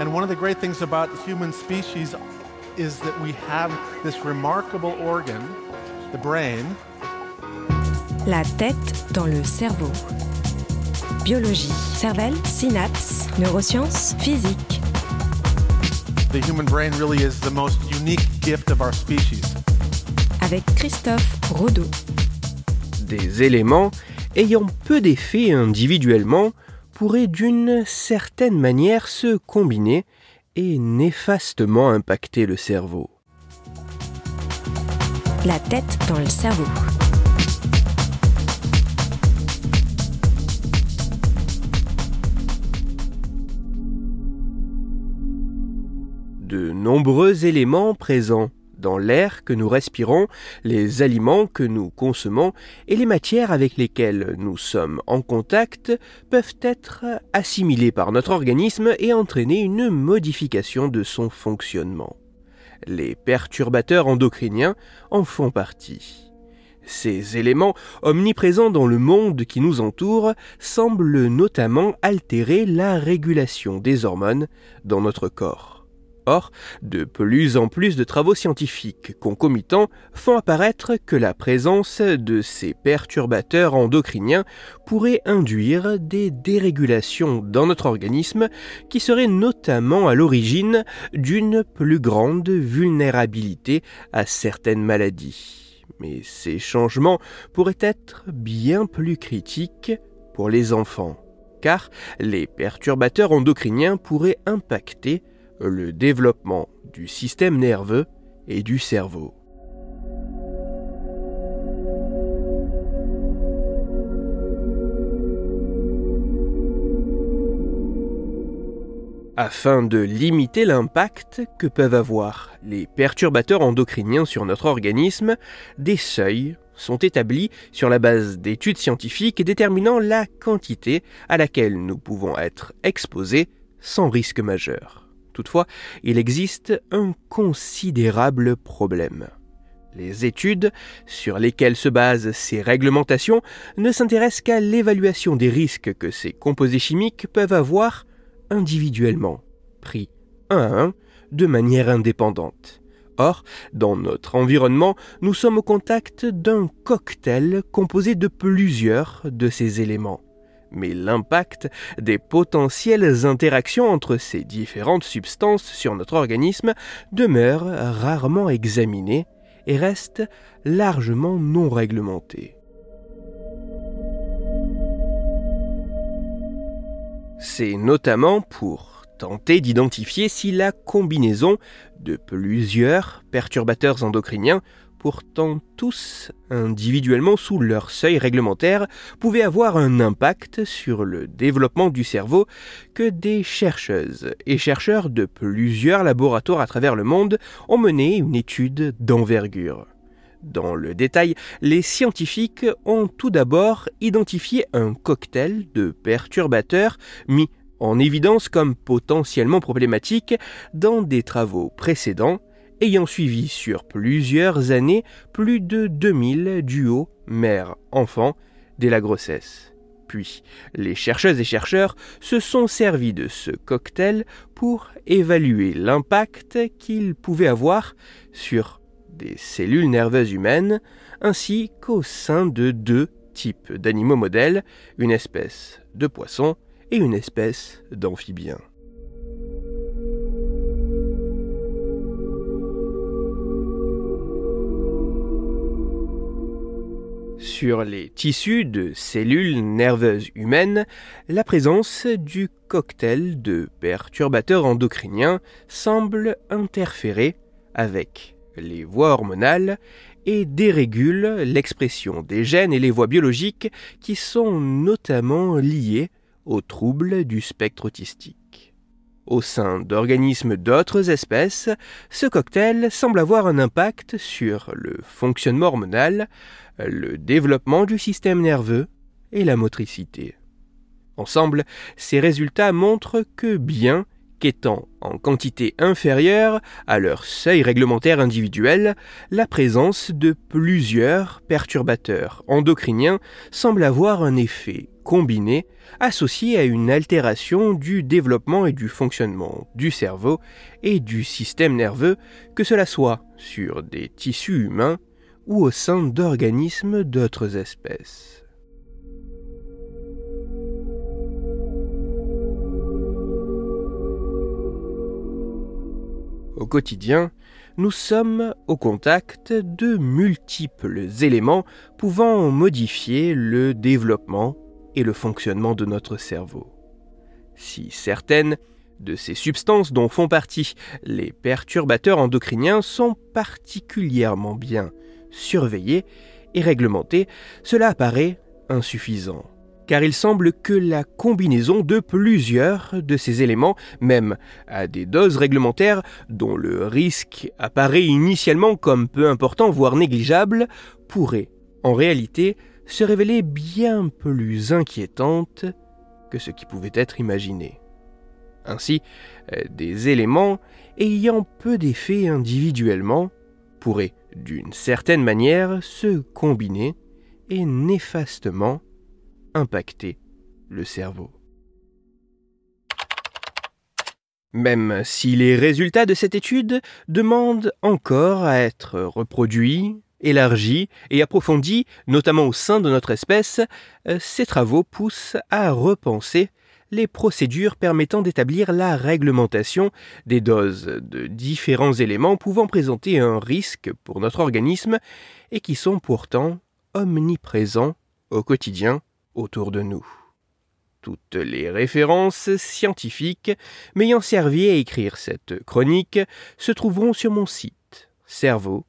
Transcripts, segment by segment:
And one of the great things about the human species is that we have this remarkable organ, the brain. La tête dans le cerveau. Biologie, cervelle, synapses, neurosciences, physique. The human brain really is the most unique gift of our species. Avec Christophe Rodeau. Des éléments ayant peu d'effet individuellement pourraient d'une certaine manière se combiner et néfastement impacter le cerveau. La tête dans le cerveau. De nombreux éléments présents dans l'air que nous respirons, les aliments que nous consommons et les matières avec lesquelles nous sommes en contact peuvent être assimilés par notre organisme et entraîner une modification de son fonctionnement. Les perturbateurs endocriniens en font partie. Ces éléments, omniprésents dans le monde qui nous entoure, semblent notamment altérer la régulation des hormones dans notre corps. Or, de plus en plus de travaux scientifiques concomitants font apparaître que la présence de ces perturbateurs endocriniens pourrait induire des dérégulations dans notre organisme qui seraient notamment à l'origine d'une plus grande vulnérabilité à certaines maladies. Mais ces changements pourraient être bien plus critiques pour les enfants, car les perturbateurs endocriniens pourraient impacter le développement du système nerveux et du cerveau. Afin de limiter l'impact que peuvent avoir les perturbateurs endocriniens sur notre organisme, des seuils sont établis sur la base d'études scientifiques déterminant la quantité à laquelle nous pouvons être exposés sans risque majeur. Toutefois, il existe un considérable problème. Les études sur lesquelles se basent ces réglementations ne s'intéressent qu'à l'évaluation des risques que ces composés chimiques peuvent avoir individuellement, pris un à un, de manière indépendante. Or, dans notre environnement, nous sommes au contact d'un cocktail composé de plusieurs de ces éléments mais l'impact des potentielles interactions entre ces différentes substances sur notre organisme demeure rarement examiné et reste largement non réglementé. C'est notamment pour tenter d'identifier si la combinaison de plusieurs perturbateurs endocriniens pourtant tous individuellement sous leur seuil réglementaire, pouvaient avoir un impact sur le développement du cerveau que des chercheuses et chercheurs de plusieurs laboratoires à travers le monde ont mené une étude d'envergure. Dans le détail, les scientifiques ont tout d'abord identifié un cocktail de perturbateurs mis en évidence comme potentiellement problématiques dans des travaux précédents ayant suivi sur plusieurs années plus de 2000 duos mère-enfant dès la grossesse. Puis, les chercheuses et chercheurs se sont servis de ce cocktail pour évaluer l'impact qu'il pouvait avoir sur des cellules nerveuses humaines, ainsi qu'au sein de deux types d'animaux modèles, une espèce de poisson et une espèce d'amphibien. Sur les tissus de cellules nerveuses humaines, la présence du cocktail de perturbateurs endocriniens semble interférer avec les voies hormonales et dérégule l'expression des gènes et les voies biologiques qui sont notamment liées aux troubles du spectre autistique. Au sein d'organismes d'autres espèces, ce cocktail semble avoir un impact sur le fonctionnement hormonal, le développement du système nerveux et la motricité. Ensemble, ces résultats montrent que bien qu'étant en quantité inférieure à leur seuil réglementaire individuel, la présence de plusieurs perturbateurs endocriniens semble avoir un effet combiné associé à une altération du développement et du fonctionnement du cerveau et du système nerveux, que cela soit sur des tissus humains ou au sein d'organismes d'autres espèces. Au quotidien, nous sommes au contact de multiples éléments pouvant modifier le développement et le fonctionnement de notre cerveau. Si certaines de ces substances dont font partie les perturbateurs endocriniens sont particulièrement bien surveillées et réglementées, cela apparaît insuffisant car il semble que la combinaison de plusieurs de ces éléments, même à des doses réglementaires dont le risque apparaît initialement comme peu important, voire négligeable, pourrait en réalité se révéler bien plus inquiétante que ce qui pouvait être imaginé. Ainsi, des éléments ayant peu d'effet individuellement pourraient, d'une certaine manière, se combiner et néfastement impacter le cerveau. Même si les résultats de cette étude demandent encore à être reproduits, élargis et approfondis, notamment au sein de notre espèce, euh, ces travaux poussent à repenser les procédures permettant d'établir la réglementation des doses de différents éléments pouvant présenter un risque pour notre organisme et qui sont pourtant omniprésents au quotidien autour de nous. Toutes les références scientifiques m'ayant servi à écrire cette chronique se trouveront sur mon site Cerveau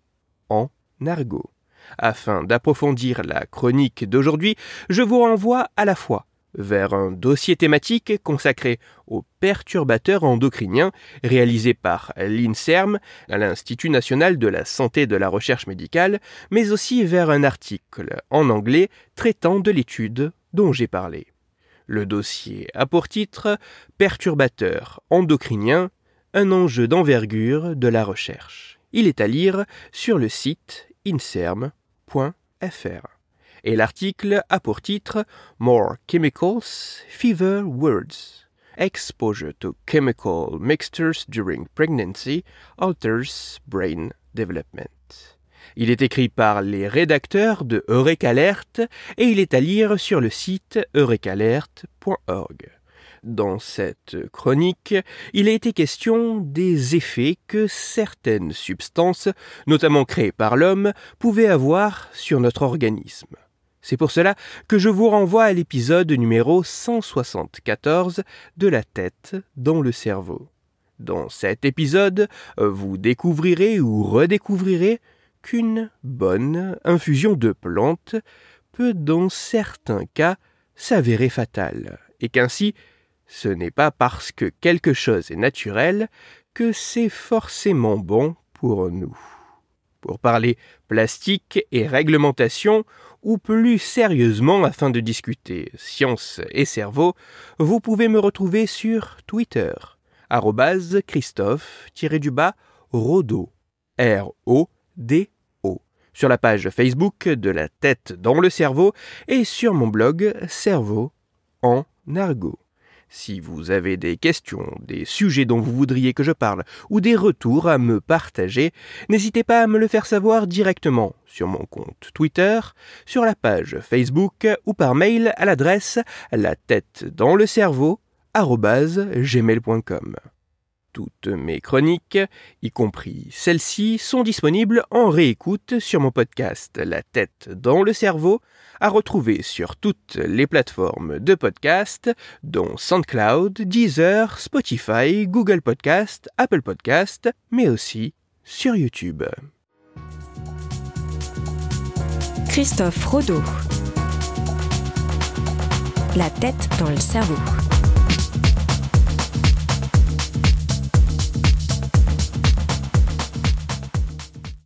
en argot. Afin d'approfondir la chronique d'aujourd'hui, je vous renvoie à la fois vers un dossier thématique consacré aux perturbateurs endocriniens réalisé par l'INSERM, l'Institut national de la santé et de la recherche médicale, mais aussi vers un article en anglais traitant de l'étude dont j'ai parlé. Le dossier a pour titre Perturbateurs endocriniens, un enjeu d'envergure de la recherche. Il est à lire sur le site inserm.fr et l'article a pour titre More Chemicals, Fever Words. Exposure to chemical mixtures during pregnancy alters brain development. Il est écrit par les rédacteurs de Eureka Alert et il est à lire sur le site eurekalert.org. Dans cette chronique, il a été question des effets que certaines substances, notamment créées par l'homme, pouvaient avoir sur notre organisme. C'est pour cela que je vous renvoie à l'épisode numéro 174 de la tête dans le cerveau. Dans cet épisode, vous découvrirez ou redécouvrirez qu'une bonne infusion de plantes peut dans certains cas s'avérer fatale, et qu'ainsi ce n'est pas parce que quelque chose est naturel que c'est forcément bon pour nous. Pour parler plastique et réglementation, ou plus sérieusement afin de discuter science et cerveau, vous pouvez me retrouver sur Twitter, Christophe-du-bas Rodo, R-O-D-O, sur la page Facebook de la tête dans le cerveau et sur mon blog Cerveau en argot. Si vous avez des questions, des sujets dont vous voudriez que je parle, ou des retours à me partager, n'hésitez pas à me le faire savoir directement sur mon compte Twitter, sur la page Facebook ou par mail à l'adresse la tête dans le cerveau gmail.com. Toutes mes chroniques, y compris celles-ci, sont disponibles en réécoute sur mon podcast La tête dans le cerveau, à retrouver sur toutes les plateformes de podcast, dont SoundCloud, Deezer, Spotify, Google Podcast, Apple Podcast, mais aussi sur YouTube. Christophe Rodeau. La tête dans le cerveau.